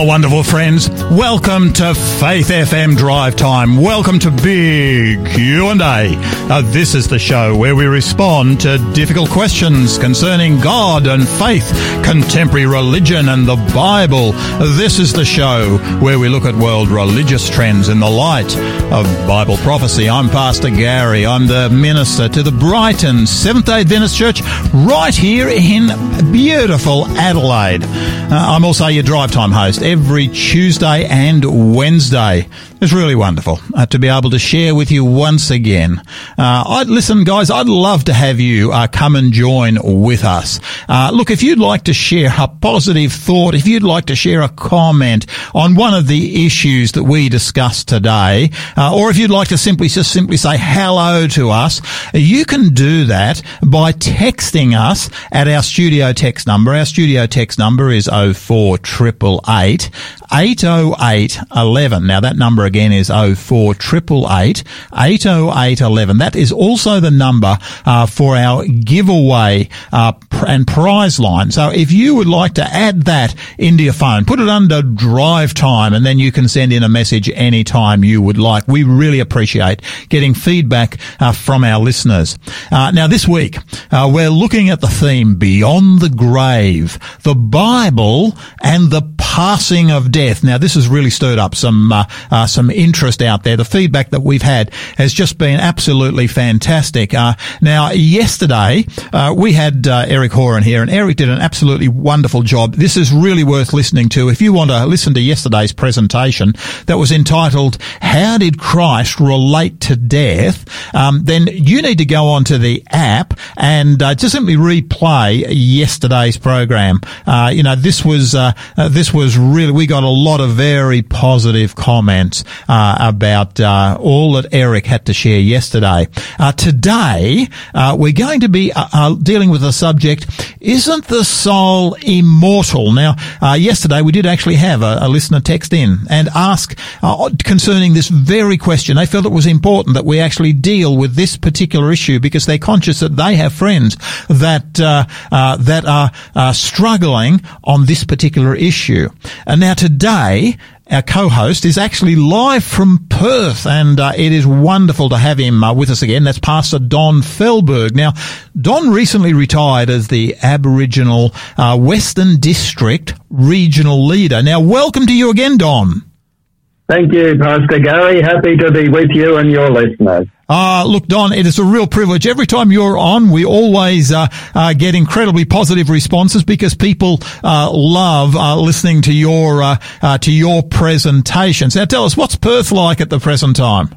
Well, wonderful friends, welcome to Faith FM Drive Time. Welcome to Big Q&A. Uh, this is the show where we respond to difficult questions concerning God and faith, contemporary religion and the Bible. This is the show where we look at world religious trends in the light of Bible prophecy. I'm Pastor Gary. I'm the minister to the Brighton Seventh-day Adventist Church right here in beautiful Adelaide. Uh, I'm also your Drive Time host every Tuesday and Wednesday. It's really wonderful uh, to be able to share with you once again. Uh, I'd listen, guys. I'd love to have you uh, come and join with us. Uh, look, if you'd like to share a positive thought, if you'd like to share a comment on one of the issues that we discussed today, uh, or if you'd like to simply just simply say hello to us, you can do that by texting us at our studio text number. Our studio text number is 04888 808 11. Now that number again is 04888 808 11. That is also the number uh, for our giveaway uh, and prize line. So if you would like to add that into your phone, put it under drive time and then you can send in a message anytime you would like. We really appreciate getting feedback uh, from our listeners. Uh, now this week, uh, we're looking at the theme beyond the grave, the Bible and the passing of death. Now, this has really stirred up some uh, uh, some interest out there. The feedback that we've had has just been absolutely fantastic. Uh, now, yesterday uh, we had uh, Eric Horan here, and Eric did an absolutely wonderful job. This is really worth listening to. If you want to listen to yesterday's presentation, that was entitled "How Did Christ Relate to Death?" Um, then you need to go onto the app and uh, just simply replay yesterday's program. you know, this was this was really, we got a lot of very positive comments uh, about uh, all that Eric had to share yesterday. Uh, today, uh, we're going to be uh, dealing with the subject, isn't the soul immortal? Now, yesterday we did actually have a, a, listener text in and ask concerning this very question. They felt it was important that we actually deal with this particular issue because they're conscious that they have friends that that are struggling on this particular issue. And now today, our co-host is actually live from Perth, and uh, it is wonderful to have him uh, with us again. That's Pastor Don Fehlberg. Now, Don recently retired as the Aboriginal uh, Western District Regional Leader. Now, welcome to you again, Don. Thank you, Pastor Gary. Happy to be with you and your listeners. Uh, look, Don, it is a real privilege. Every time you're on, we always uh, uh, get incredibly positive responses because people uh, love uh, listening to your uh, to your presentations. Now, tell us what's Perth like at the present time.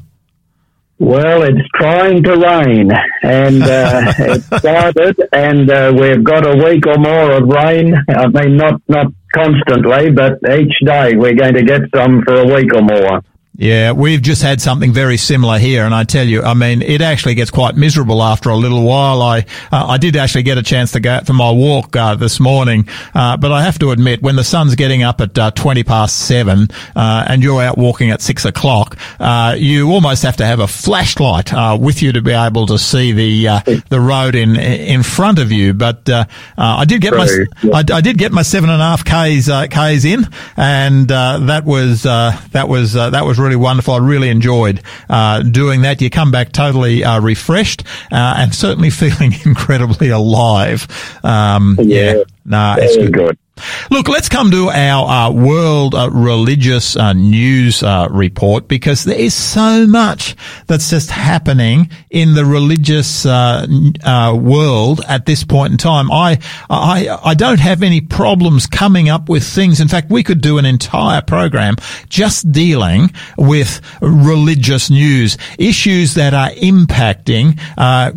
Well, it's trying to rain, and uh, it started, and uh, we've got a week or more of rain. I mean, not not constantly, but each day we're going to get some for a week or more. Yeah, we've just had something very similar here, and I tell you, I mean, it actually gets quite miserable after a little while. I uh, I did actually get a chance to go out for my walk uh, this morning, uh, but I have to admit, when the sun's getting up at uh, twenty past seven uh, and you're out walking at six o'clock, uh, you almost have to have a flashlight with you to be able to see the the road in in front of you. But I did get my I, I, did get my seven and a half k's k's in, and that was that was that was really wonderful. I really enjoyed uh, doing that. You come back totally uh, refreshed uh, and certainly feeling incredibly alive. Um, yeah. yeah. Nah, it's good. good. Look, let's come to our uh, world uh, religious uh, news uh, report because there is so much that's just happening in the religious uh, uh, world at this point in time. I, I, I don't have any problems coming up with things. In fact, we could do an entire program just dealing with religious news, issues that are impacting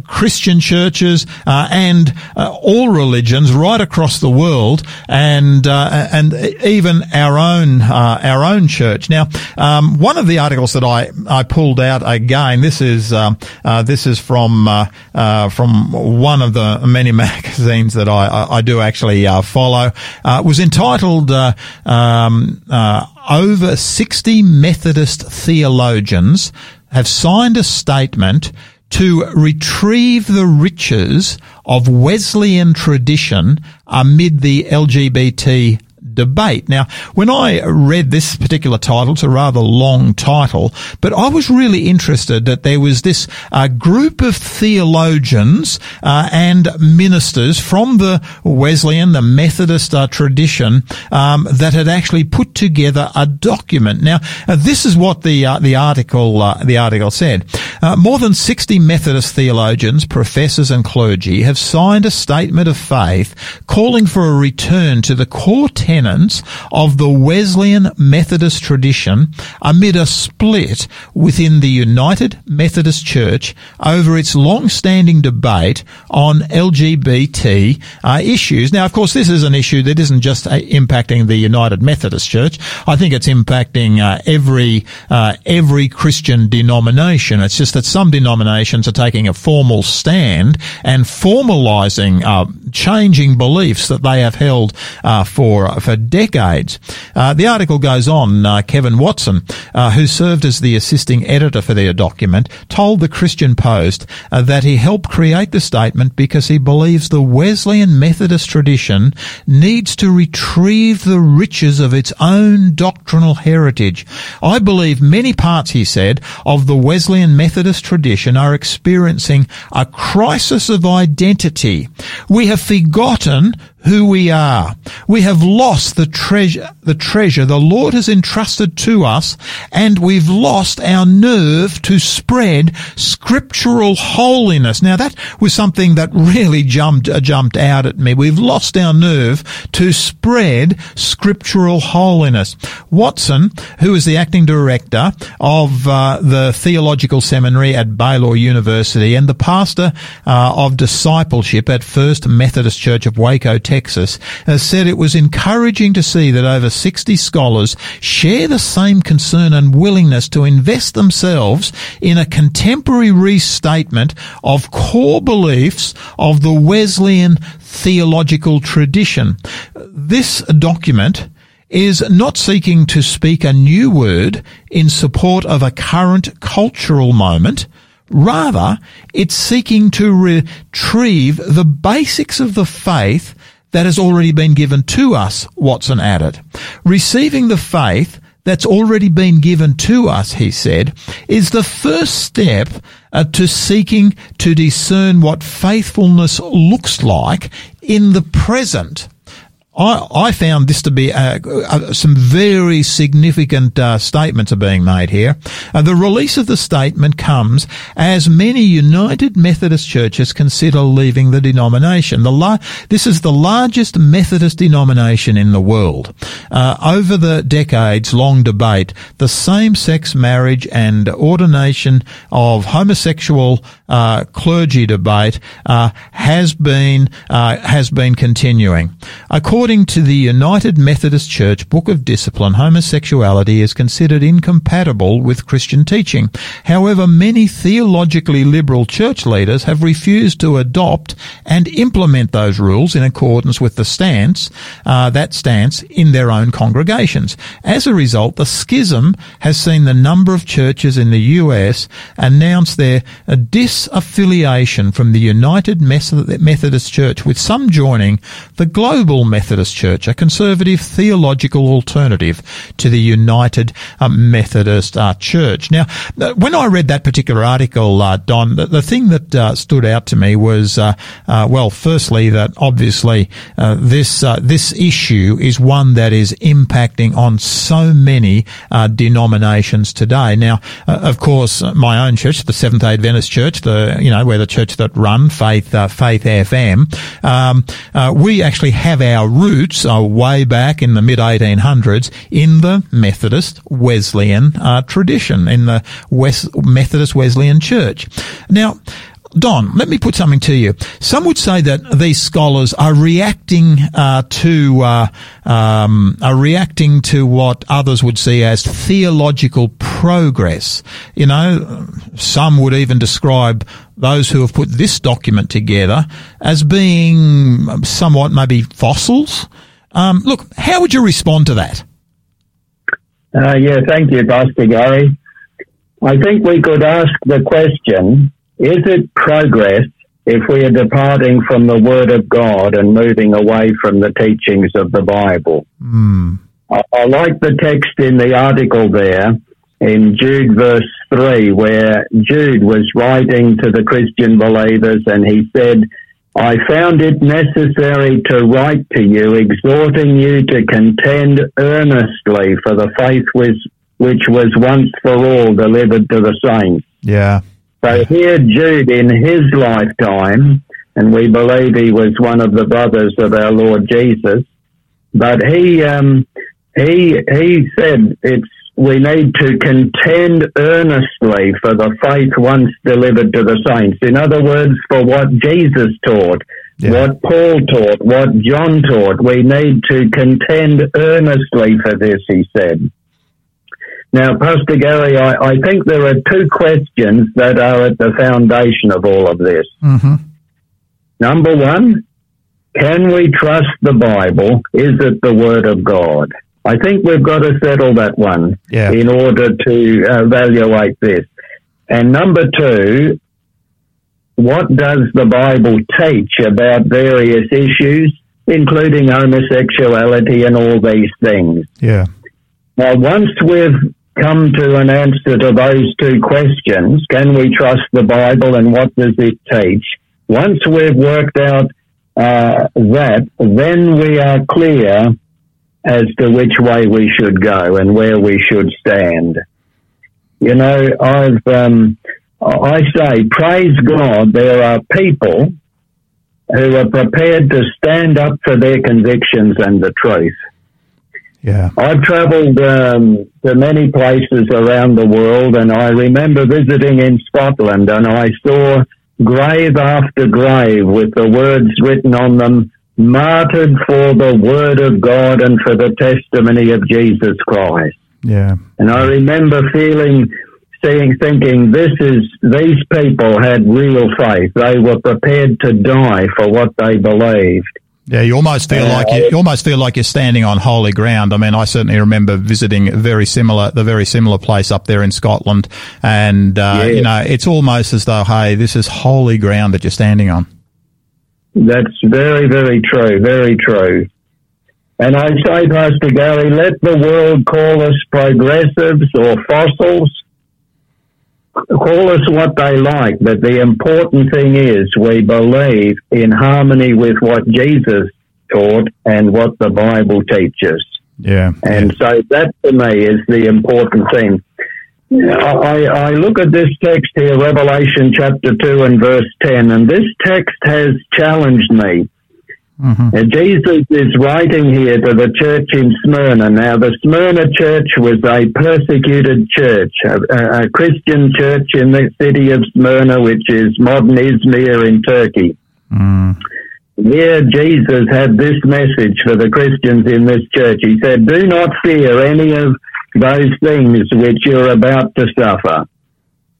Christian churches and all religions right across the world. And and uh, and even our own uh, our own church. Now, um, one of the articles that I, I pulled out again. This is um, uh, this is from uh, uh, from one of the many magazines that I I, I do actually uh, follow. was entitled. Um, over 60 Methodist theologians have signed a statement to retrieve the riches of Wesleyan tradition amid the LGBT debate. Now, when I read this particular title, it's a rather long title, but I was really interested that there was this uh, group of theologians uh, and ministers from the Wesleyan, the Methodist uh, tradition um, that had actually put together a document. Now, uh, this is what the uh, the article uh, the article said. More than sixty Methodist theologians, professors, and clergy have signed a statement of faith calling for a return to the core tenets of the Wesleyan Methodist tradition amid a split within the United Methodist Church over its long-standing debate on LGBT uh, issues. Now, of course, this is an issue that isn't just uh, impacting the United Methodist Church. I think it's impacting uh, every uh, every Christian denomination. It's just that some denominations are taking a formal stand and formalising, uh, changing beliefs that they have held uh, for for decades. Uh, the article goes on. Uh, Kevin Watson, uh, who served as the assisting editor for their document, told the Christian Post that he helped create the statement because he believes the Wesleyan Methodist tradition needs to retrieve the riches of its own doctrinal heritage. I believe many parts, he said, of the Wesleyan Methodist tradition are experiencing a crisis of identity. We have forgotten who we are. We have lost the treasure, the treasure the Lord has entrusted to us, and we've lost our nerve to spread scriptural holiness. Now that was something that really jumped, uh, jumped out at me. We've lost our nerve to spread scriptural holiness. Watson, who is the acting director of uh, the Theological Seminary at Baylor University and the pastor uh, of discipleship at First Methodist Church of Waco, Texas, Texas, has said it was encouraging to see that over 60 scholars share the same concern and willingness to invest themselves in a contemporary restatement of core beliefs of the Wesleyan theological tradition. This document is not seeking to speak a new word in support of a current cultural moment, Rather, it's seeking to retrieve the basics of the faith that has already been given to us, Watson added. Receiving the faith that's already been given to us, he said, is the first step uh, to seeking to discern what faithfulness looks like in the present I, I found this to be uh, uh, some very significant uh, statements are being made here. Uh, the release of the statement comes as many United Methodist churches consider leaving the denomination. The la- this is the largest Methodist denomination in the world. Uh, over the decades long debate, the same-sex marriage and ordination of homosexual uh, clergy debate has been has been continuing. According According to the United Methodist Church Book of Discipline, homosexuality is considered incompatible with Christian teaching. However, many theologically liberal church leaders have refused to adopt and implement those rules in accordance with the stance, uh, that stance in their own congregations. As a result, the schism has seen the number of churches in the US announce their disaffiliation from the United Methodist Church, with some joining the Global Methodist Methodist Church, a conservative theological alternative to the United uh, Methodist uh, Church. Now, uh, when I read that particular article, uh, Don, the, the, thing that uh, stood out to me was, uh, well, firstly, that obviously this this issue is one that is impacting on so many denominations today. Now, of course, my own church, the Seventh Day Adventist Church, the you know, we're the church that run Faith Faith FM. Um, we actually have our roots are way back in the mid 1800s in the Methodist Wesleyan uh, tradition, in the West Methodist Wesleyan Church. Now, Don, let me put something to you. Some would say that these scholars are reacting uh, to uh, um, are reacting to what others would see as theological progress. You know, some would even describe those who have put this document together as being somewhat maybe fossils. Um, look, how would you respond to that? Uh, yeah, thank you, Pastor Gary. I think we could ask the question is it progress if we are departing from the Word of God and moving away from the teachings of the Bible. Mm. I, I like the text in the article there in Jude verse 3 where Jude was writing to the Christian believers and he said, I found it necessary to write to you, exhorting you to contend earnestly for the faith which, which was once for all delivered to the saints. Yeah. So here Jude in his lifetime, and we believe he was one of the brothers of our Lord Jesus, but he, um, he, he said it's we need to contend earnestly for the faith once delivered to the saints. In other words, for what Jesus taught, yeah. what Paul taught, what John taught. We need to contend earnestly for this, he said. Now, Pastor Gary, I, I think there are two questions that are at the foundation of all of this. Mm-hmm. Number one, can we trust the Bible? Is it the Word of God? I think we've got to settle that one yeah. in order to evaluate this. And number two, what does the Bible teach about various issues, including homosexuality and all these things? Yeah. Now, once we've come to an answer to those two questions, can we trust the Bible and what does it teach? Once we've worked out uh, that, then we are clear as to which way we should go and where we should stand. You know, I've, um, I say, praise God, there are people who are prepared to stand up for their convictions and the truth. Yeah. I've traveled um, to many places around the world, and I remember visiting in Scotland, and I saw grave after grave with the words written on them, martyred for the word of God and for the testimony of Jesus Christ. Yeah. And I remember feeling, seeing, thinking, this is, these people had real faith. They were prepared to die for what they believed. Yeah, you almost feel like you, you, almost feel like you're standing on holy ground. I mean, I certainly remember visiting very similar, the very similar place up there in Scotland, and uh, you know, it's almost as though, hey, this is holy ground that you're standing on. That's very, very true. Very true. And I say, Pastor Gary, let the world call us progressives or fossils. Call us what they like, but the important thing is we believe in harmony with what Jesus taught and what the Bible teaches. Yeah. And yeah. so that to me is the important thing. I, I look at this text here, Revelation chapter 2 and verse 10, and this text has challenged me. Mm-hmm. And Jesus is writing here to the church in Smyrna. Now, the Smyrna church was a persecuted church, a, a Christian church in the city of Smyrna, which is modern Izmir in Turkey. Mm. Here, Jesus had this message for the Christians in this church. He said, Do not fear any of those things which you're about to suffer.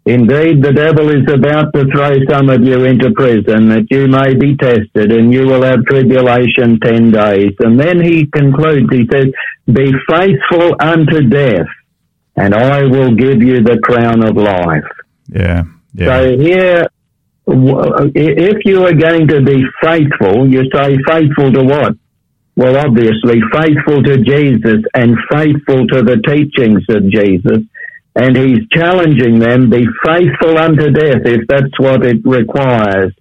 Indeed, the devil is about to throw some of you into prison that you may be tested and you will have tribulation 10 days. And then he concludes, he says, be faithful unto death and I will give you the crown of life. Yeah. yeah. So here, if you are going to be faithful, you say faithful to what? Well, obviously, faithful to Jesus and faithful to the teachings of Jesus. And he's challenging them, be faithful unto death if that's what it requires,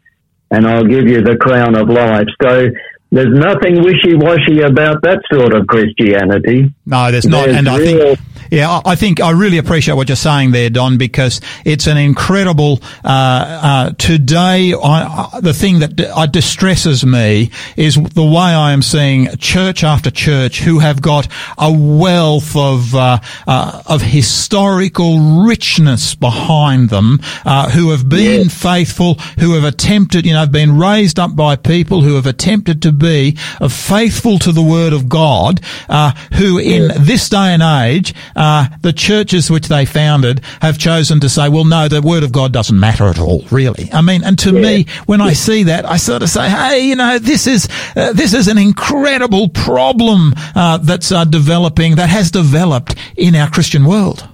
and I'll give you the crown of life. So there's nothing wishy-washy about that sort of Christianity. No, there's not. There's and I think, yeah, I think I really appreciate what you're saying there, Don, because it's an incredible, uh, uh, today, I, the thing that d- uh, distresses me is the way I am seeing church after church who have got a wealth of, uh, uh, of historical richness behind them, uh, who have been faithful, who have attempted, you know, have been raised up by people who have attempted to be uh, faithful to the word of God, uh, who in this day and age, uh, the churches which they founded have chosen to say, well, no, the word of God doesn't matter at all, really. I mean, and to me, when I see that, I sort of say, hey, you know, this is, uh, this is an incredible problem, uh, that's, uh, developing, that has developed in our Christian world.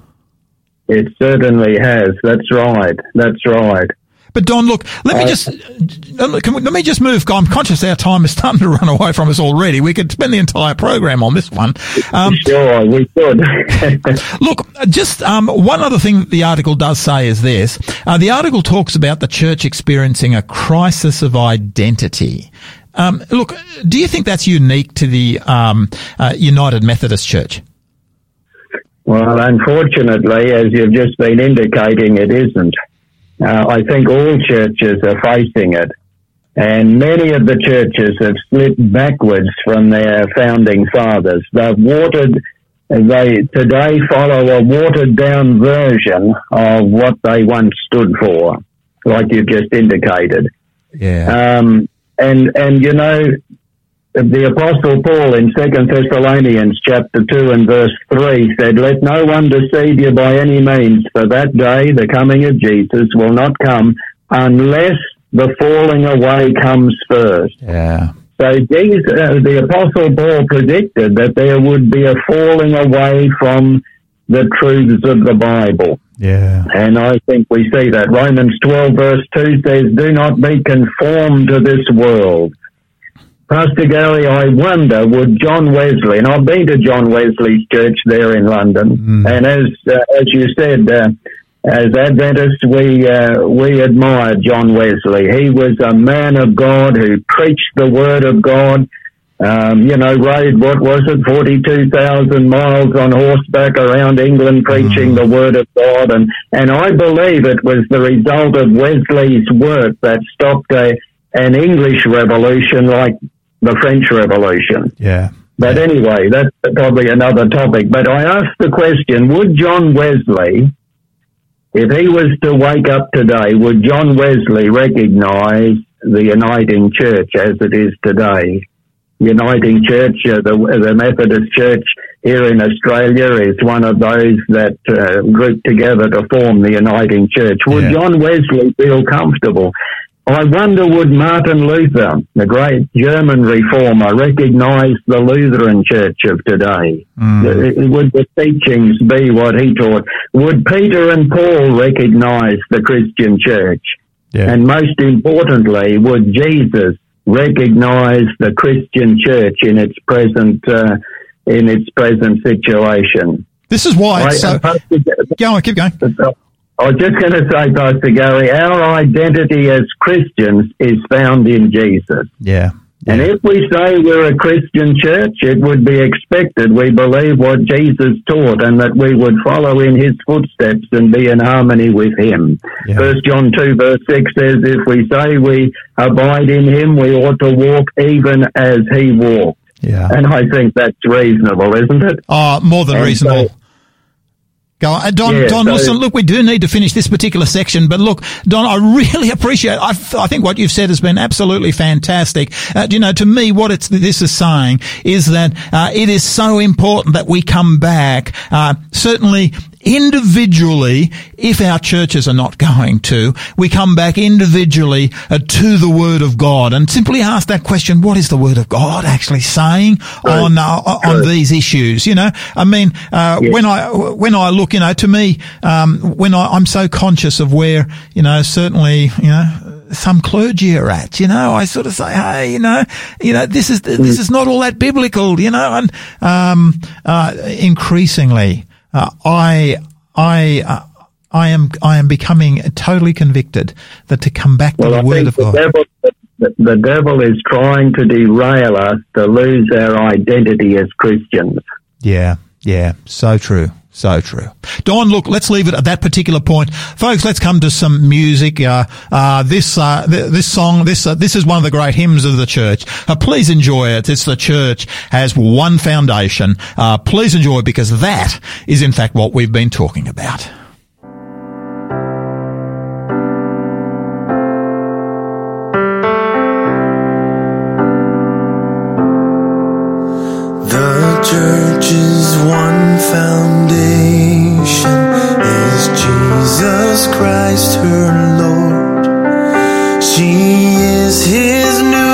It certainly has. That's right. That's right. But Don, look, let me just we, let me just move. I'm conscious our time is starting to run away from us already. We could spend the entire program on this one. Um, sure, we could. look, just um, one other thing that the article does say is this: uh, the article talks about the church experiencing a crisis of identity. Um, look, do you think that's unique to the um, uh, United Methodist Church? Well, unfortunately, as you've just been indicating, it isn't. Uh, I think all churches are facing it. And many of the churches have slipped backwards from their founding fathers. They've watered, they today follow a watered down version of what they once stood for, like you've just indicated. Yeah. Um, and, and you know, the apostle Paul in Second Thessalonians chapter two and verse three said, "Let no one deceive you by any means, for that day, the coming of Jesus, will not come unless the falling away comes first." Yeah. So these, uh, the apostle Paul predicted that there would be a falling away from the truths of the Bible. Yeah. And I think we see that. Romans 12 verse 2 says, Do not be conformed to this world Pastor Gary, I wonder would John Wesley, and I've been to John Wesley's church there in London, mm. and as uh, as you said, uh, as Adventists, we uh, we admire John Wesley. He was a man of God who preached the Word of God. Um, you know, rode what was it, forty-two thousand miles on horseback around England preaching mm. the Word of God, and and I believe it was the result of Wesley's work that stopped a an English revolution like the French Revolution. Yeah. But yeah. anyway, that's probably another topic. But I asked the question, would John Wesley, if he was to wake up today, would John Wesley recognize the uniting church as it is today? Uniting Church, uh, the, the Methodist Church here in Australia is one of those that uh, group together to form the Uniting Church. Would yeah. John Wesley feel comfortable? I wonder would Martin Luther, the great German reformer, recognize the Lutheran Church of today? Mm. Would the teachings be what he taught? Would Peter and Paul recognize the Christian Church? Yeah. And most importantly, would Jesus recognize the Christian Church in its present uh, in its present situation? This is why. So, go on, keep going. I was just going to say, Pastor Gary, our identity as Christians is found in Jesus. Yeah. Yeah. And if we say we're a Christian church, it would be expected we believe what Jesus taught and that we would follow in his footsteps and be in harmony with him. First yeah. John 2 verse 6 says, if we say we abide in him, we ought to walk even as he walked. Yeah. And I think that's reasonable, isn't it? Oh, more than and reasonable. So, Go on. Uh, Don, yeah, Don, so, listen, look, we do need to finish this particular section, but look, Don, I really appreciate, I, I think what you've said has been absolutely fantastic. Uh, you know, to me, what it's, this is saying is that, uh, it is so important that we come back, uh, certainly individually, if our churches are not going to, we come back individually uh, to the Word of God and simply ask that question, what is the Word of God actually saying on, uh, on these issues? You know, I mean, uh, yes. when I, when I look, you know, to me, um, when I, I'm so conscious of where, you know, certainly, you know, some clergy are at, you know, I sort of say, hey, you know, you know, this is, this is not all that biblical, you know, and, um, uh, increasingly, uh, I, I, uh, I am, I am becoming totally convicted that to come back to well, the I Word of the God. Devil, the, the devil is trying to derail us to lose our identity as Christians. Yeah, yeah, so true. So true. Don, look, let's leave it at that particular point. Folks, let's come to some music. Uh, uh, this, uh, th- this song, this, uh, this is one of the great hymns of the church. Uh, please enjoy it. It's the church has one foundation. Uh, please enjoy it because that is in fact what we've been talking about. One foundation is Jesus Christ her Lord. She is his new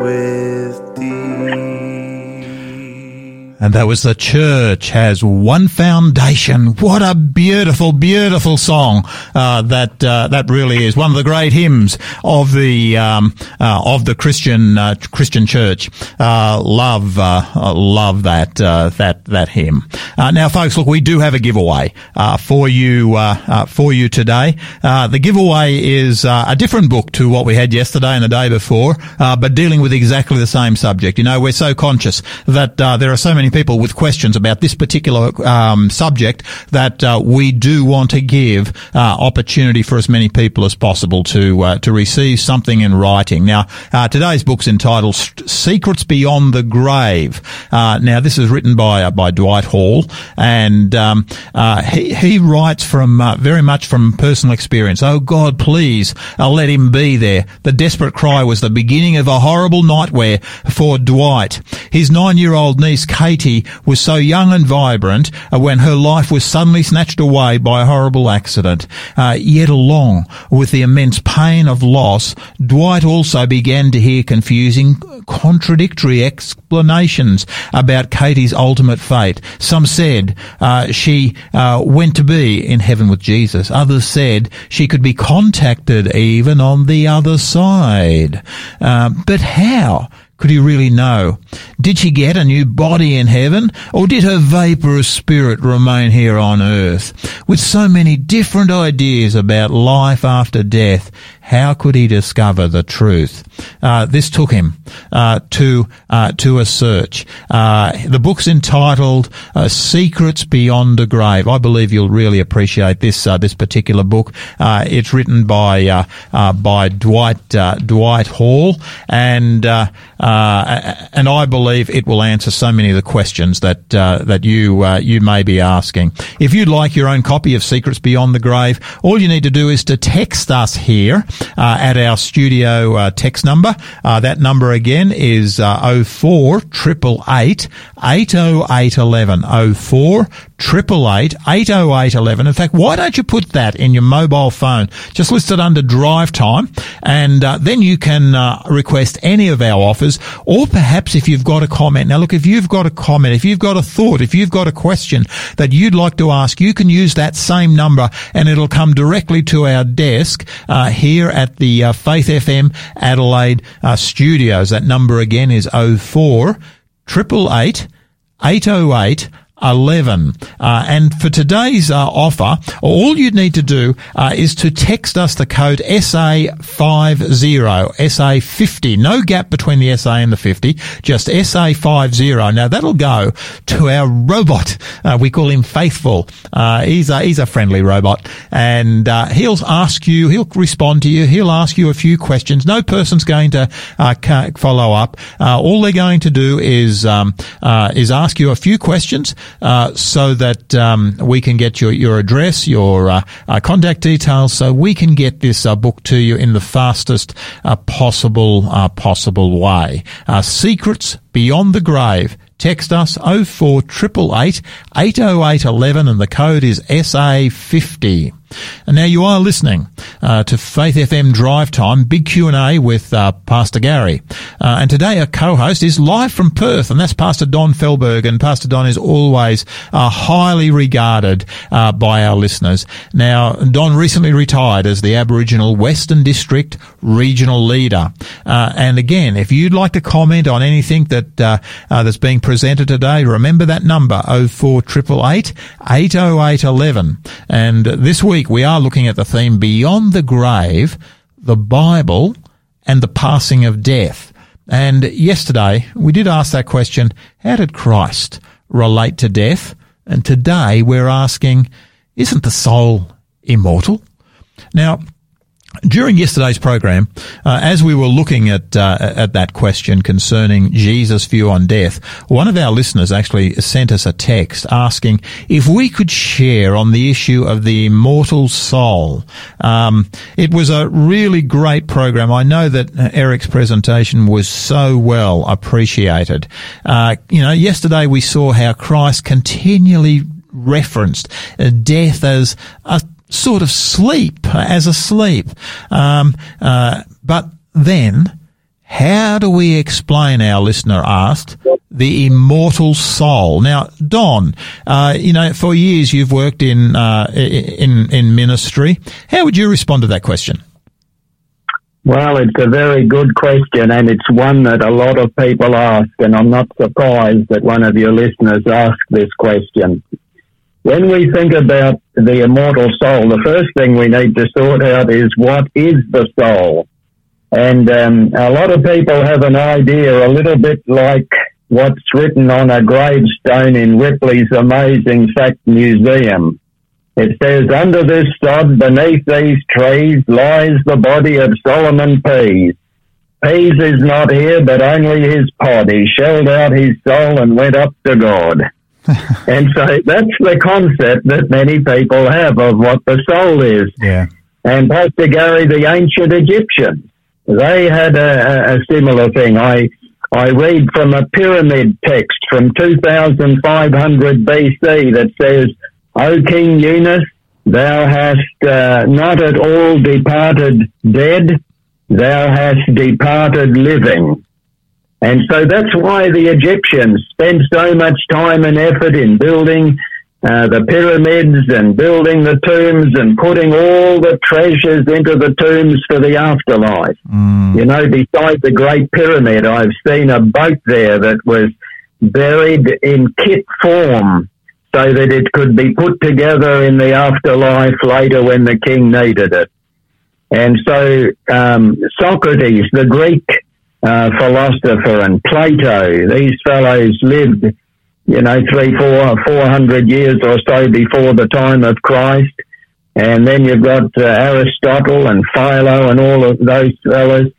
with thee. And that was the church has one foundation. What a beautiful, beautiful song uh, that uh, that really is one of the great hymns of the um, uh, of the Christian uh, Christian church. Uh, love uh, love that that that hymn. now, folks, look, we do have a giveaway for you for you today. the giveaway is a different book to what we had yesterday and the day before, but dealing with exactly the same subject. You know, we're so conscious that there are so many people with questions about this particular um, subject that uh, we do want to give uh, opportunity for as many people as possible to uh, to receive something in writing. Now, uh, today's book's entitled "Secrets Beyond the Grave." Uh, now, this is written by uh, by Dwight Hall, and um, he he writes from very much from personal experience. Oh God, please let him be there. The desperate cry was the beginning of a horrible nightmare for Dwight. His nine-year-old niece Katie was so young and vibrant uh, when her life was suddenly snatched away by a horrible accident. Uh, yet along with the immense pain of loss, Dwight also began to hear confusing, contradictory explanations about Katie's ultimate fate. Some said uh, she uh, went to be in heaven with Jesus. Others said she could be contacted even on the other side. Uh, but how? Could he really know? Did she get a new body in heaven, or did her vaporous spirit remain here on earth? With so many different ideas about life after death, how could he discover the truth? Uh, this took him uh, to uh, to a search. Uh, the book's entitled uh, "Secrets Beyond the Grave." I believe you'll really appreciate this uh, this particular book. it's written by by Dwight Dwight Hall, and and I believe it will answer so many of the questions that that you you may be asking. If you'd like your own copy of Secrets Beyond the Grave, all you need to do is to text us here uh, at our studio uh, text number. Uh, that number again is uh, 04 888 80811 04 888 80811. In fact, why don't you put that in your mobile phone? Just list it under drive time and uh, then you can uh, request any of our offers or perhaps if you've got a comment. Now look, if you've got a comment, if you've got a thought, if you've got a question that you'd like to ask, you can use that same number and it'll come directly to our desk uh, at the uh, Faith FM Adelaide uh, studios. That number again is 04 888 808 11. Uh, and for today's uh, offer, all you'd need to do uh, is to text us the code SA50, SA50. No gap between the SA and the 50, just SA50. Now that'll go to our robot. Uh, we call him Faithful. Uh, he's a, he's a friendly robot and uh, he'll ask you, he'll respond to you, he'll ask you a few questions. No person's going to follow up. all they're going to do is, um, is ask you a few questions uh, so that um, we can get your, your address, your uh, uh, contact details, so we can get this uh, book to you in the fastest uh, possible possible way. Secrets Beyond the Grave. Text us 04888 80811 and the code is SA50. And now you are listening uh, to Faith FM Drive Time, big Q&A with uh, Pastor Gary. Uh, and today our co-host is live from Perth, and that's Pastor Don Fehlberg. And Pastor Don is always uh, highly regarded uh, by our listeners. Now, Don recently retired as the Aboriginal Western District Regional Leader. Uh, and again, if you'd like to comment on anything that that's being presented today, remember that number, 04888 80811. And this week, week we are looking at the theme beyond the grave, the Bible, and the passing of death. And yesterday we did ask that question, how did Christ relate to death? And today we're asking, isn't the soul immortal? Now, during yesterday's program, uh, as we were looking at uh, at that question concerning Jesus' view on death, one of our listeners actually sent us a text asking if we could share on the issue of the immortal soul. Um, it was a really great program. I know that Eric's presentation was so well appreciated. Uh, you know, yesterday we saw how Christ continually referenced death as a sort of sleep, as a sleep. Um, uh, but then, How do we explain, our listener asked, the immortal soul? Now, Don, uh, you know, for years you've worked in, uh, in, in ministry. How would you respond to that question? Well, it's a very good question, and it's one that a lot of people ask, and I'm not surprised that one of your listeners asked this question. When we think about the immortal soul, the first thing we need to sort out is what is the soul? And um, a lot of people have an idea, a little bit like what's written on a gravestone in Ripley's Amazing Fact Museum. It says, under this sod, beneath these trees, lies the body of Solomon Pease. Pease is not here, but only his pod. He shelled out his soul and went up to God. and so that's the concept that many people have of what the soul is. Yeah. And Pastor Gary, the ancient Egyptians, they had a, a similar thing. I I read from a pyramid text from 2500 BC that says, O King Unas, thou hast uh, not at all departed dead, thou hast departed living. And so that's why the Egyptians spent so much time and effort in building uh, the pyramids and building the tombs and putting all the treasures into the tombs for the afterlife. Mm. You know, beside the Great Pyramid, I've seen a boat there that was buried in kit form so that it could be put together in the afterlife later when the king needed it. And so um, Socrates, the Greek uh, philosopher, and Plato, these fellows lived you know, three, four, four hundred years or so before the time of Christ. And then you've got uh, Aristotle and Philo and all of those fellows.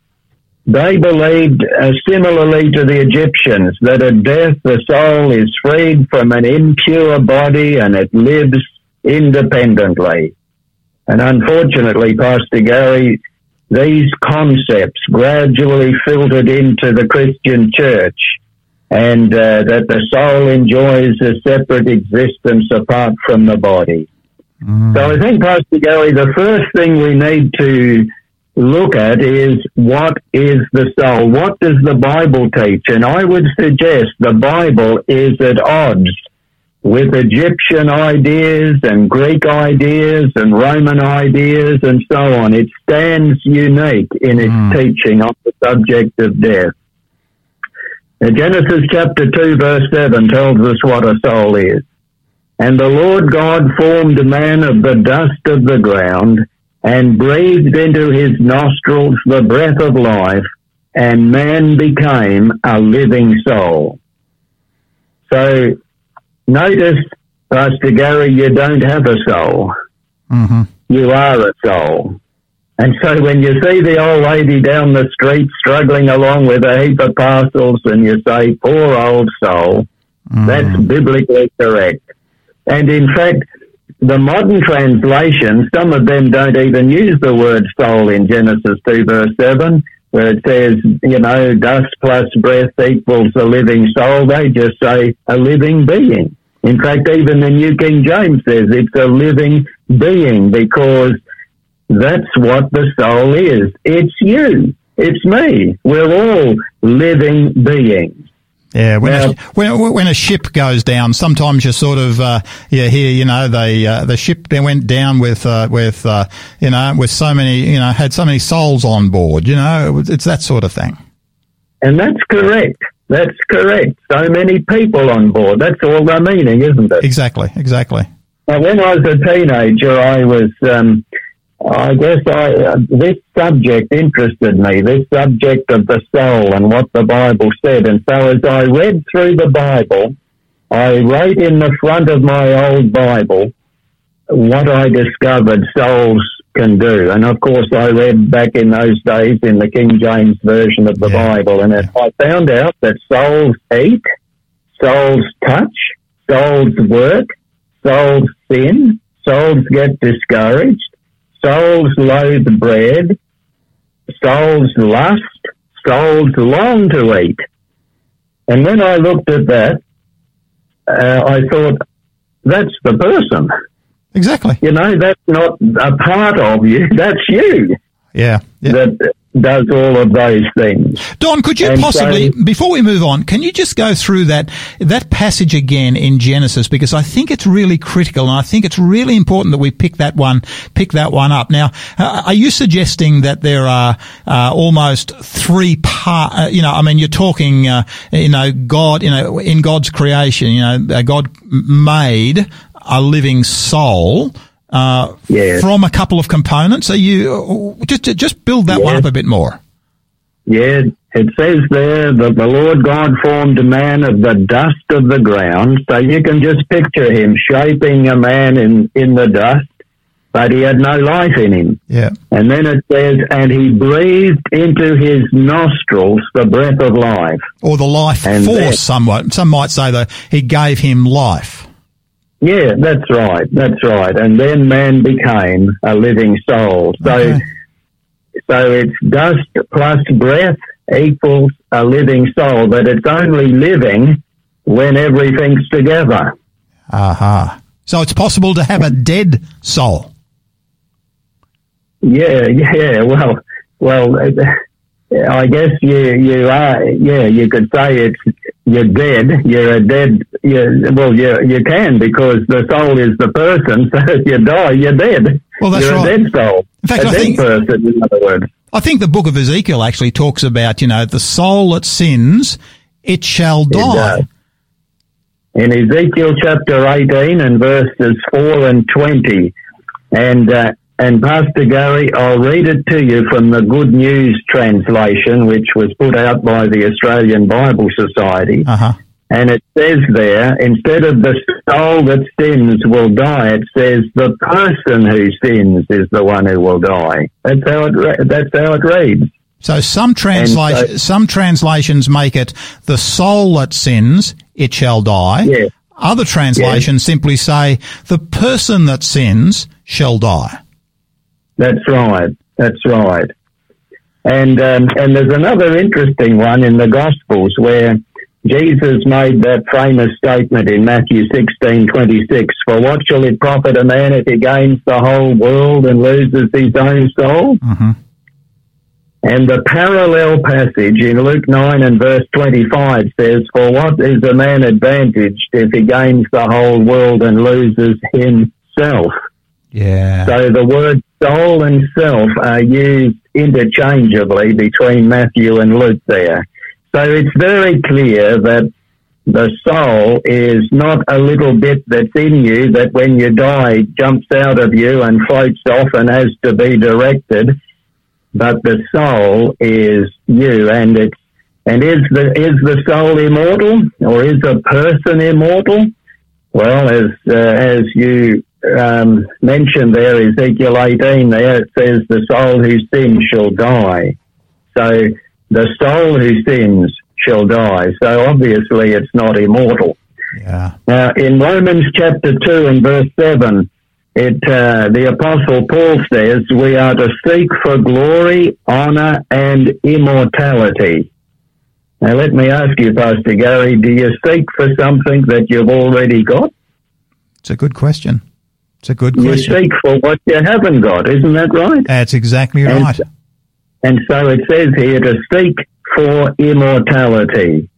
They believed uh, similarly to the Egyptians that at death the soul is freed from an impure body and it lives independently. And unfortunately, Pastor Gary, these concepts gradually filtered into the Christian church and uh, that the soul enjoys a separate existence apart from the body. Mm. So I think, Pastor Gary, the first thing we need to look at is what is the soul? What does the Bible teach? And I would suggest the Bible is at odds with Egyptian ideas and Greek ideas and Roman ideas and so on. It stands unique in its Mm. teaching on the subject of death. Now, Genesis chapter 2 verse 7 tells us what a soul is. And the Lord God formed man of the dust of the ground and breathed into his nostrils the breath of life and man became a living soul. So notice, Pastor Gary, you don't have a soul. hmm You are a soul. And so when you see the old lady down the street struggling along with a heap of parcels and you say, poor old soul, that's biblically correct. And in fact, the modern translations, some of them don't even use the word soul in Genesis 2 verse 7, where it says, you know, dust plus breath equals a living soul. They just say a living being. In fact, even the New King James says it's a living being because that's what the soul is. It's you. It's me. We're all living beings. Yeah, when, Now- a, when when a ship goes down, sometimes you sort of uh, you hear you know they uh, the ship they went down with uh, with uh, you know with so many you know had so many souls on board. You know, it's that sort of thing. And that's correct. That's correct. So many people on board. That's all the meaning, isn't it? Exactly, exactly. Now, when I was a teenager, I was, um, I guess I, uh, this subject interested me, this subject of the soul and what the Bible said. And so as I read through the Bible, I wrote in the front of my old Bible what I discovered souls can do. And of course, I read back in those days in the King James Version of the Yeah. Bible, and I found out that souls eat, souls touch, souls work, souls sin, souls get discouraged, souls loathe bread, souls lust, souls long to eat. And when I looked at that, uh, I thought, that's the person. Exactly. You know, that's not a part of you. That's you. Yeah. Yeah. That does all of those things. Don, could you And possibly, so- before we move on, can you just go through that that passage again in Genesis because I think it's really critical and I think it's really important that we pick that one pick that one up. Now, uh, are you suggesting that there are uh, almost three part? Uh, you know, I mean, you're talking, uh, you know, God, you know, in God's creation, you know, uh, God made a living soul. Uh, Yes. from a couple of components. Are you just just build that one up a bit more? Yeah, it says there that the Lord God formed a man of the dust of the ground. So you can just picture him shaping a man in, in the dust, but he had no life in him. Yeah. And then it says, and he breathed into his nostrils the breath of life. or the life And force. then- Somewhat, some might say that he gave him life. Yeah, that's right. That's right. And then man became a living soul. So, Okay. so it's dust plus breath equals a living soul, but it's only living when everything's together. Aha. So it's possible to have a dead soul. Yeah, yeah. Well, well, I guess you you are. Yeah, you could say it's you're dead. You're a dead. You, well, you you can because the soul is the person. So if you die, you're dead. Well, that's you're right. a dead soul. In fact, a I dead think- person, in other words. I think the book of Ezekiel actually talks about, you know, the soul that sins, it shall die. does. in Ezekiel chapter 18 and verses 4 and 20. And, uh, and Pastor Gary, I'll read it to you from the Good News translation, which was put out by the Australian Bible Society. Uh huh. And it says there, instead of the soul that sins will die, it says the person who sins is the one who will die. That's how it, re- that's how it reads. So some translation, so- some translations make it the soul that sins, it shall die. Yeah. Other translations simply say the person that sins shall die. That's right. That's right. And um, and there's another interesting one in the Gospels where Jesus made that famous statement in Matthew sixteen twenty six. For what shall it profit a man if he gains the whole world and loses his own soul? Mhm. And the parallel passage in Luke 9 and verse 25 says, For what is a man advantaged if he gains the whole world and loses himself? Yeah. So the words soul and self are used interchangeably between Matthew and Luke there. So it's very clear that the soul is not a little bit that's in you that when you die jumps out of you and floats off and has to be directed, but the soul is you and it's and is the is the soul immortal or is a person immortal? Well, as uh, as you um, mentioned there, Ezekiel 18, there it says, the soul who sins shall die. So the soul who sins shall die. So obviously it's not immortal. Yeah. Now, in Romans chapter 2 and verse 7, it, uh, the apostle Paul says, we are to seek for glory, honor, and immortality. Now, let me ask you, Pastor Gary, do you seek for something that you've already got? It's a good question. It's a good question. You seek for what you haven't got, isn't that right? That's exactly And- right. And so it says here to seek for immortality.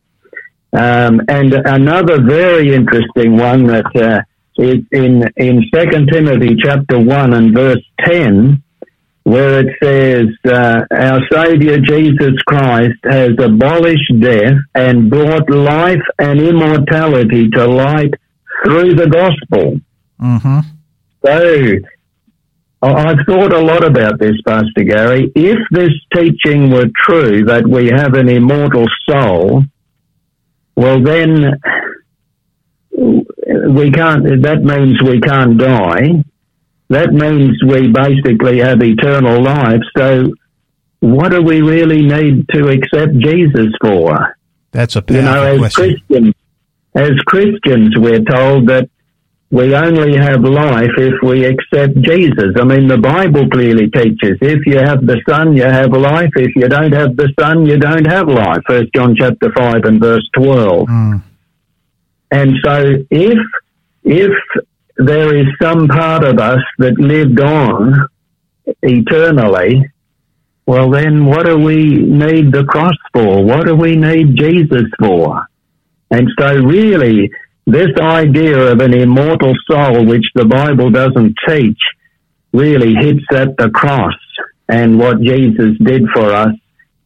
Um, and another very interesting one that uh, is in in Second Timothy chapter one and verse ten, where it says, uh, "Our Savior Jesus Christ has abolished death and brought life and immortality to light through the gospel." hmm So, I've thought a lot about this, Pastor Gary. If this teaching were true that we have an immortal soul, well, then we can't, that means we can't die. That means we basically have eternal life. So, what do we really need to accept Jesus for? That's a You know, as question. Christians, as Christians, we're told that we only have life if we accept Jesus. I mean, the Bible clearly teaches if you have the Son, you have life. If you don't have the Son, you don't have life. First John chapter five and verse twelve. Mm. And so, if if there is some part of us that lived on eternally, well, then what do we need the cross for? What do we need Jesus for? And so really, this idea of an immortal soul, which the Bible doesn't teach, really hits at the cross and what Jesus did for us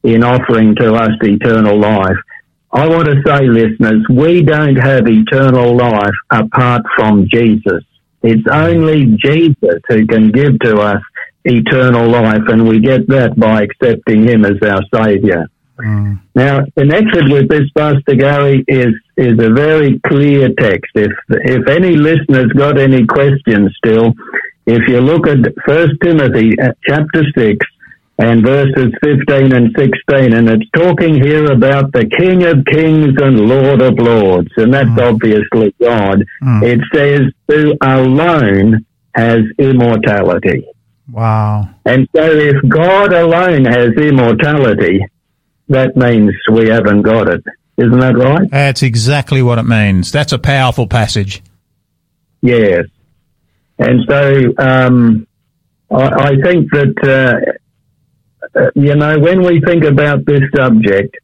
in offering to us eternal life. I want to say, listeners, we don't have eternal life apart from Jesus. It's only Jesus who can give to us eternal life, and we get that by accepting Him as our Saviour. Mm. Now, connected with this, Pastor Gary, is is a very clear text. If if any listeners got any questions still, if you look at First Timothy uh, chapter six and verses fifteen and sixteen, and it's talking here about the King of Kings and Lord of Lords, and that's mm. obviously God. Mm. It says, "Who alone has immortality." Wow. And so, if God alone has immortality, that means we haven't got it. Isn't that right? That's exactly what it means. That's a powerful passage. Yes. And so um, I, I, think that, uh, uh, you know, when we think about this subject,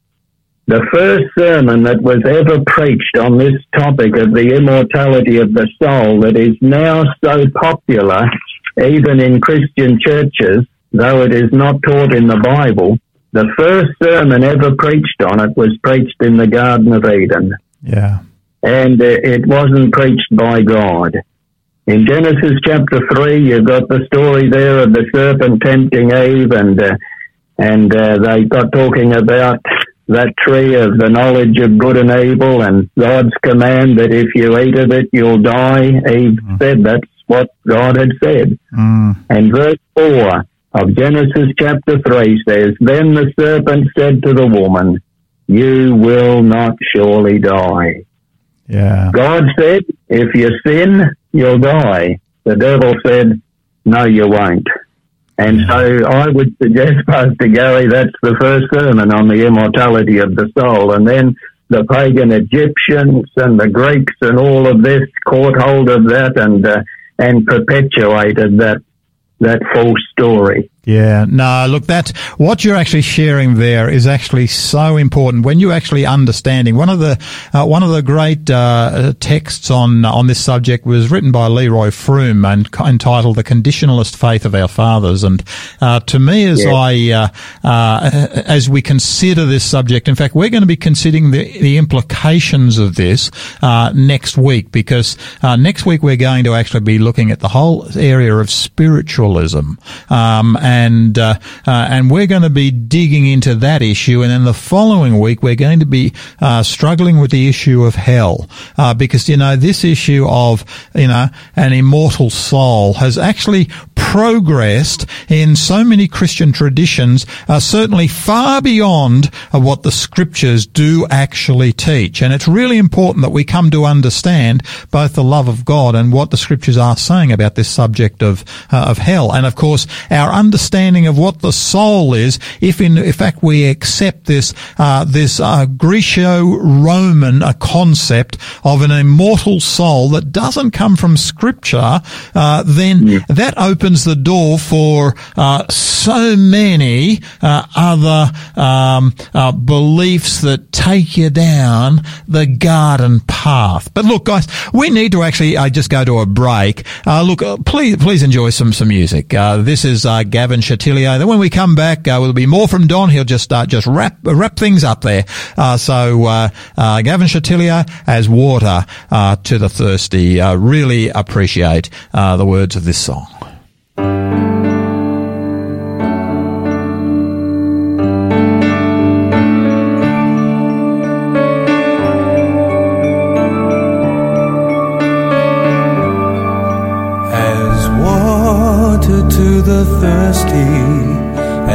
the first sermon that was ever preached on this topic of the immortality of the soul that is now so popular, even in Christian churches, though it is not taught in the Bible, the first sermon ever preached on it was preached in the Garden of Eden. Yeah. And uh, it wasn't preached by God. In Genesis chapter 3, you've got the story there of the serpent tempting Eve, and, uh, and uh, they got talking about that tree of the knowledge of good and evil, and God's command that if you eat of it, you'll die. Eve mm. said that's what God had said. Mm. And verse 4 of Genesis chapter 3 says, Then the serpent said to the woman, You will not surely die. Yeah. God said, If you sin, you'll die. The devil said, No, you won't. And yeah. so I would suggest, Pastor Gary, that's the first sermon on the immortality of the soul. And then the pagan Egyptians and the Greeks and all of this caught hold of that and uh, and perpetuated that that false story. Yeah, no, look, that, what you're actually sharing there is actually so important when you're actually understanding. One of the, uh, one of the great, uh, texts on, on this subject was written by Leroy Froom and entitled The Conditionalist Faith of Our Fathers. And, uh, to me, as yeah. I, uh, uh, as we consider this subject, in fact, we're going to be considering the, the implications of this, uh, next week because, next week we're going to actually be looking at the whole area of spiritualism. Um, and and uh, uh, and we're going to be digging into that issue. And then the following week, we're going to be uh, struggling with the issue of hell, uh, because you know this issue of you know an immortal soul has actually progressed in so many Christian traditions, uh, certainly far beyond uh, what the scriptures do actually teach. And it's really important that we come to understand both the love of God and what the scriptures are saying about this subject of of hell. And of course, our understanding understanding of what the soul is, if in, in fact we accept this uh, this uh, Greco-Roman uh, concept of an immortal soul that doesn't come from Scripture, uh, then yeah. that opens the door for uh, so many uh, other um, beliefs that take you down the garden path. But look, guys, we need to actually just go to a break. look, please please enjoy some some music. this is Gavin Chatilier. Then when we come back, uh, will be more from Don. He'll just uh, just wrap wrap things up there. Uh, so uh, uh, Gavin Chatilier as water uh, to the thirsty. really appreciate the words of this song.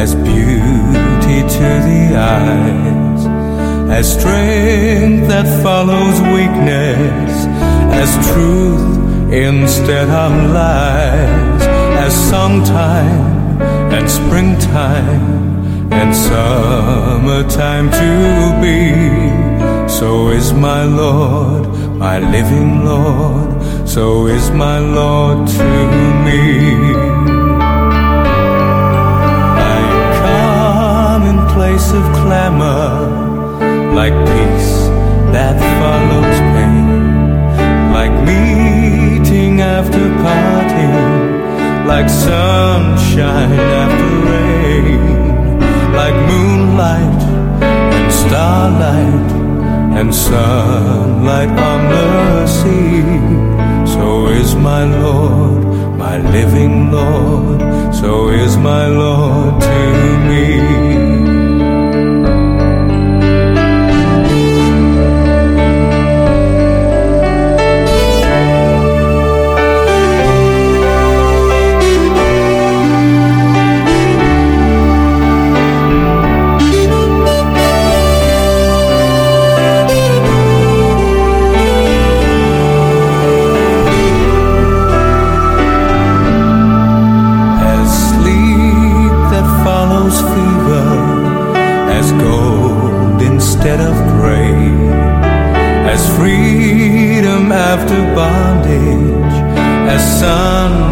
As beauty to the eyes, as strength that follows weakness, as truth instead of lies, as summertime and springtime and summertime to be. So is my Lord, my living Lord, so is my Lord to me. Of clamor, like peace that follows pain, like meeting after parting, like sunshine after rain, like moonlight and starlight and sunlight on the sea. So is my Lord, my living Lord, so is my Lord to me. sun.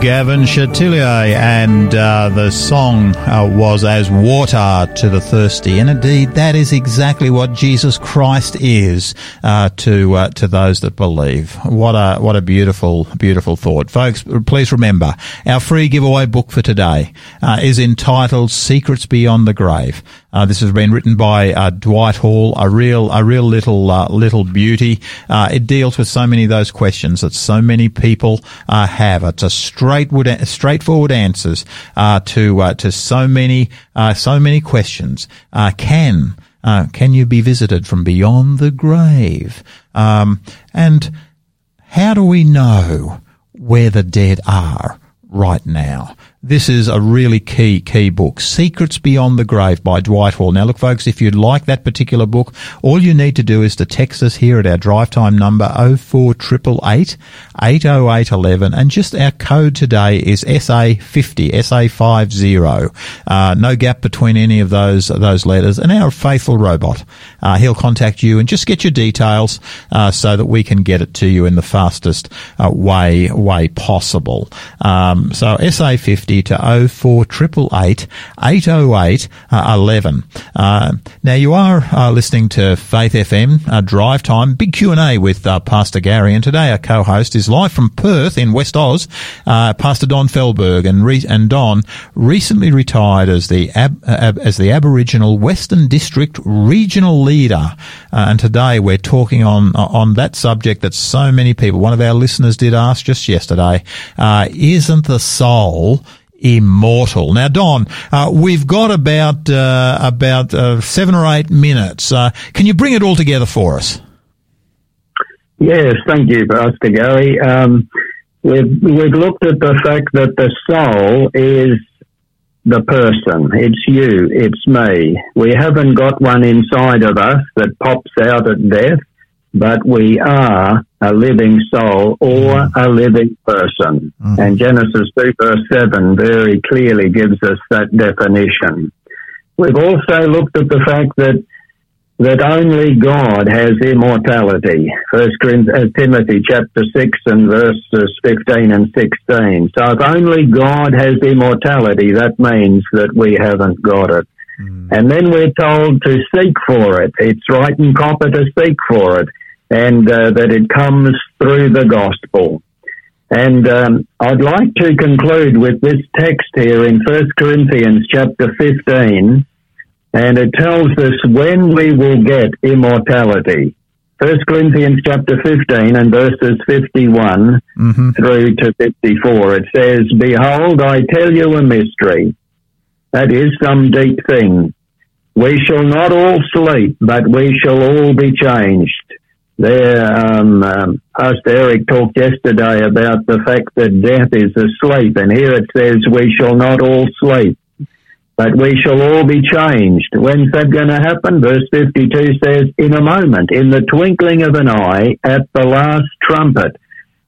Gavin Chatilier, and uh, the song uh, was As Water to the Thirsty. And indeed, that is exactly what Jesus Christ is uh, to uh, to those that believe. What a what a beautiful beautiful thought, folks. Please remember our free giveaway book for today uh, is entitled "Secrets Beyond the Grave." Uh, this has been written by uh, Dwight Hall, a real, a real little, uh, little beauty. Uh, it deals with so many of those questions that so many people uh, have. It's a straight, straightforward answers uh, to to so many, so many questions. can can you be visited from beyond the grave? Um, and how do we know where the dead are right now? This is a really key, key book. Secrets Beyond the Grave by Dwight Hall. Now look folks, if you'd like that particular book, all you need to do is to text us here at our drive time number 04888 80811 and just our code today is SA50, SA50. Uh, no gap between any of those, those letters and our faithful robot. Uh, he'll contact you and just get your details, uh, so that we can get it to you in the fastest uh, way, way possible. Um, so SA50 50 to 04888 808 11. Uh, now you are uh, listening to Faith FM uh, Drive Time, big Q&A with uh, Pastor Gary and today our co-host is live from Perth in West Oz, uh, Pastor Don Fehlberg and, re- and Don recently retired as the Ab- Ab- as the Aboriginal Western District Regional Leader and today we're talking on on that subject that so many people one of our listeners did ask just yesterday isn't the soul immortal. Now, Don, uh, we've got about uh, about uh, seven or eight minutes. Uh, can you bring it all together for us? Yes, thank you, Pastor Gary. Um, we've we've looked at the fact that the soul is the person. It's you. It's me. We haven't got one inside of us that pops out at death but we are a living soul or mm-hmm. a living person. Mm-hmm. And Genesis 2 verse 7 very clearly gives us that definition. We've also looked at the fact that that only God has immortality. First uh, Timothy chapter 6 and verses 15 and 16. So if only God has immortality, that means that we haven't got it. Mm. And then we're told to seek for it. It's right and proper to seek for it, and uh, that it comes through the gospel. And um, I'd like to conclude with this text here in 1 Corinthians chapter 15, and it tells us when we will get immortality. 1 Corinthians chapter 15 and verses 51 mm-hmm. through to 54. It says, Behold, I tell you a mystery. That is some deep thing. We shall not all sleep, but we shall all be changed. There, um, um, Pastor Eric talked yesterday about the fact that death is asleep, and here it says, We shall not all sleep but we shall all be changed. When's that going to happen? Verse 52 says, in a moment, in the twinkling of an eye, at the last trumpet.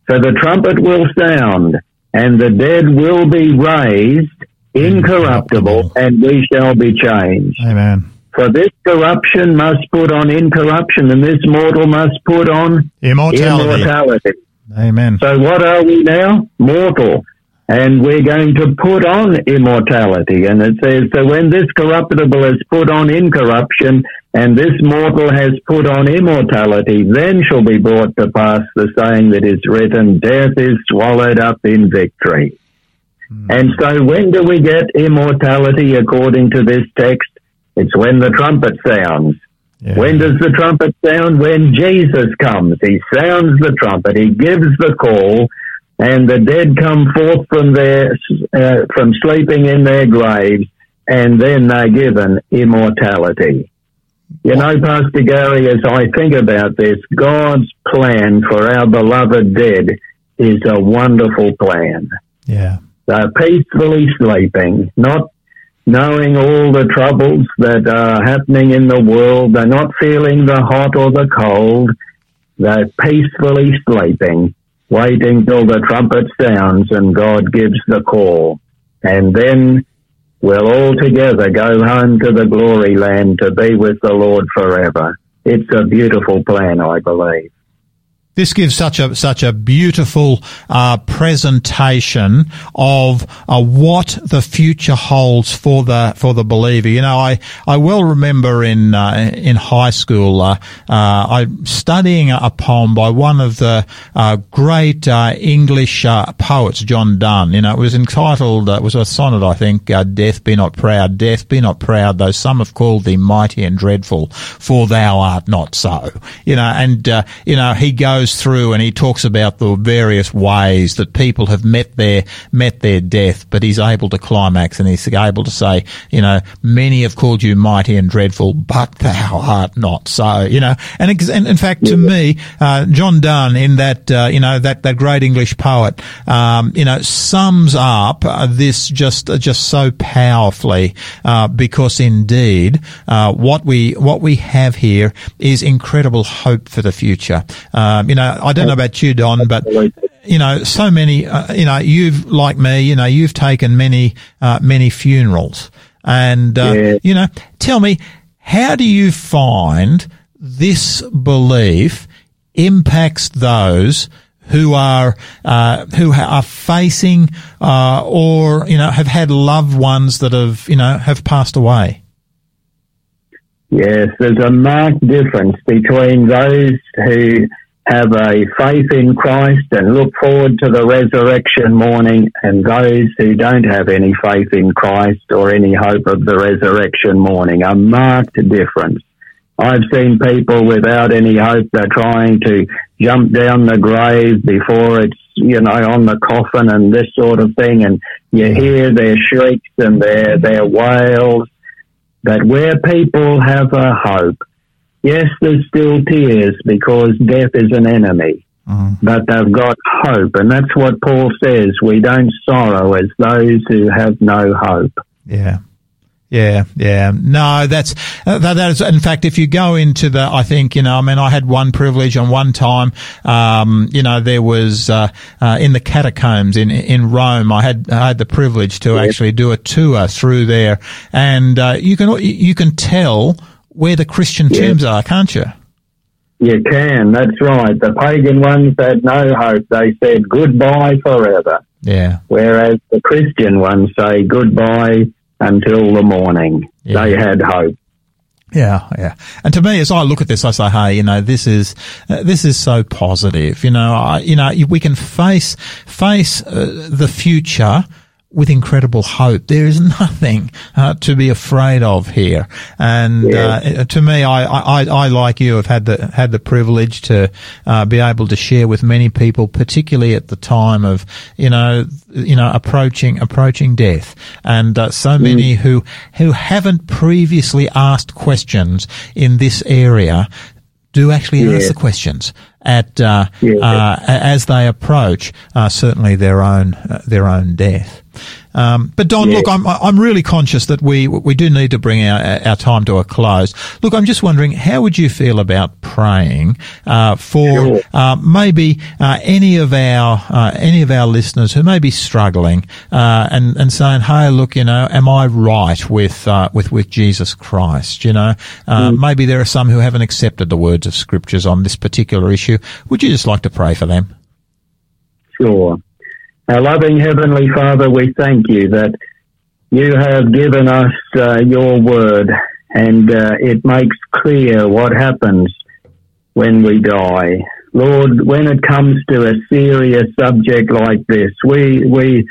So the trumpet will sound, and the dead will be raised incorruptible, and we shall be changed. Amen. For this corruption must put on incorruption, and this mortal must put on immortality. immortality. Amen. So what are we now? Mortal and we're going to put on immortality. And it says, so when this corruptible is put on incorruption, and this mortal has put on immortality, then shall be brought to pass the saying that is written, death is swallowed up in victory. Mm. And so when do we get immortality according to this text? It's when the trumpet sounds. Yeah. When does the trumpet sound? When Jesus comes. He sounds the trumpet. He gives the call and the dead come forth from their uh, from sleeping in their graves, and then they're given immortality. You know, Pastor Gary, as I think about this, God's plan for our beloved dead is a wonderful plan. Yeah. They're peacefully sleeping, not knowing all the troubles that are happening in the world. They're not feeling the hot or the cold. They're peacefully sleeping waiting till the trumpet sounds and God gives the call. And then we'll all together go home to the glory land to be with the Lord forever. It's a beautiful plan, I believe. This gives such a such a beautiful uh, presentation of uh, what the future holds for the for the believer. You know, I, I well remember in uh, in high school, uh, uh, I studying a poem by one of the uh, great English poets, John Donne. You know, it was entitled it was a sonnet, I think. Death be not proud, death be not proud, though some have called thee mighty and dreadful, for thou art not so. You know, and you know he goes goes through and he talks about the various ways that people have met their met their death, but he's able to climax and he's able to say, you know, many have called you mighty and dreadful, but thou art not so. You know, and, in fact, to me, uh, John Donne in that uh, you know that that great English poet, um, you know, sums up uh, this just uh, just so powerfully uh, because indeed uh, what we what we have here is incredible hope for the future. Um, you know, I don't know about you, Don, but you know, so many, uh, you know, you've like me, you know, you've taken many, uh, many funerals, and uh, yeah. you know, tell me, how do you find this belief impacts those? who are uh, who are facing uh, or you know have had loved ones that have you know have passed away. Yes, there's a marked difference between those who have a faith in Christ and look forward to the resurrection morning, and those who don't have any faith in Christ or any hope of the resurrection morning. A marked difference. I've seen people without any hope. They're trying to jump down the grave before it's, you know, on the coffin and this sort of thing. And you hear their shrieks and their, their wails. But where people have a hope, Yes, there's still tears because death is an enemy, mm. but they've got hope. And that's what Paul says. We don't sorrow as those who have no hope. Yeah. Yeah, yeah. No, that's, uh, that, that is, in fact, if you go into the, I think, you know, I mean, I had one privilege on one time, um, you know, there was, uh, uh, in the catacombs in, in Rome, I had, I had the privilege to actually do a tour through there and, uh, you can, you can tell where the Christian yeah. tombs are, can't you? You can, that's right. The pagan ones had no hope. They said goodbye forever. Yeah. Whereas the Christian ones say goodbye until the morning. Yeah. They had hope. Yeah, yeah. And to me, as I look at this, I say, hey, you know, this is uh, this is so positive. You know, I, you know, we can face face uh, the future with incredible hope. There is nothing uh, to be afraid of here. And yeah. uh, to me, I, I, I, like you, have had the had the privilege to uh, be able to share with many people, particularly at the time of you know you know approaching approaching death, and uh, so mm. many who who haven't previously asked questions in this area do actually yeah. ask the questions at uh, yeah. uh, as they approach uh, certainly their own uh, their own death. Um, but Don, yeah. look, I'm I'm really conscious that we we do need to bring our our time to a close. Look, I'm just wondering, how would you feel about praying uh, for uh, maybe uh, any of our uh, any of our listeners who may be struggling uh, and and saying, hey, look, you know, am I right with uh, with with Jesus Christ? You know, mm. maybe there are some who haven't accepted the words of scriptures on this particular issue. Would you just like to pray for them? Sure. Our loving Heavenly Father, we thank you that you have given us uh, your word and uh, it makes clear what happens when we die. Lord, when it comes to a serious subject like this, we, we,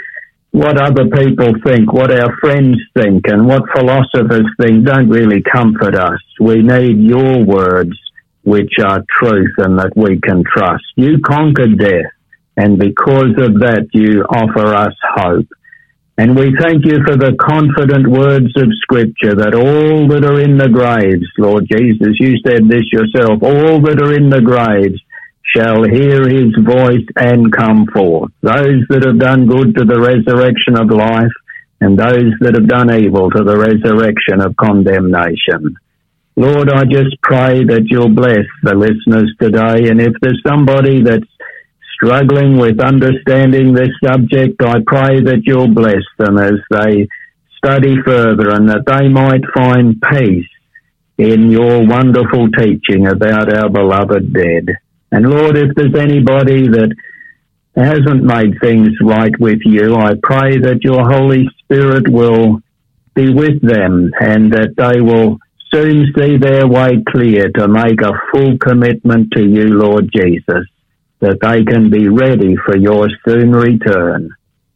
what other people think, what our friends think, and what philosophers think don't really comfort us. We need your words, which are truth and that we can trust. You conquered death. And because of that, you offer us hope. And we thank you for the confident words of Scripture that all that are in the graves, Lord Jesus, you said this yourself, all that are in the graves shall hear his voice and come forth. Those that have done good to the resurrection of life, and those that have done evil to the resurrection of condemnation. Lord, I just pray that you'll bless the listeners today. And if there's somebody that's struggling with understanding this subject, I pray that you'll bless them as they study further and that they might find peace in your wonderful teaching about our beloved dead. And Lord, if there's anybody that hasn't made things right with you, I pray that your Holy Spirit will be with them and that they will soon see their way clear to make a full commitment to you, Lord Jesus that they can be ready for your soon return.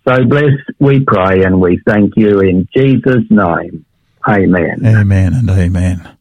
So bless, we pray, and we thank you in Jesus' name. Amen. Amen and amen.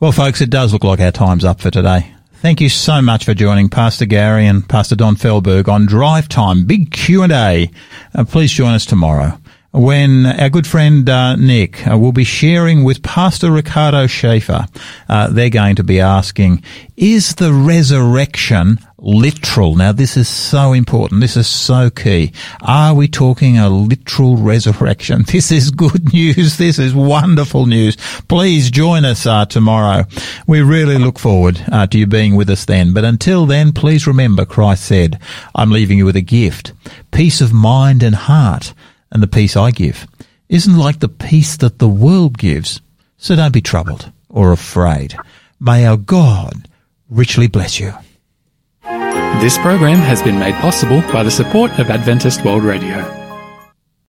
Well, folks, it does look like our time's up for today. Thank you so much for joining Pastor Gary and Pastor Don Fehlberg on Drive Time, big Q&A. Uh, please join us tomorrow when our good friend uh, Nick uh, will be sharing with Pastor Ricardo Schaefer. Uh, they're going to be asking, is the resurrection literal? Now, this is so important. This is so key. Are we talking a literal resurrection? This is good news. This is wonderful news. Please join us uh, tomorrow. We really look forward uh, to you being with us then. But until then, please remember Christ said, I'm leaving you with a gift, peace of mind and heart and the peace I give isn't like the peace that the world gives. So don't be troubled or afraid. May our God richly bless you. This program has been made possible by the support of Adventist World Radio.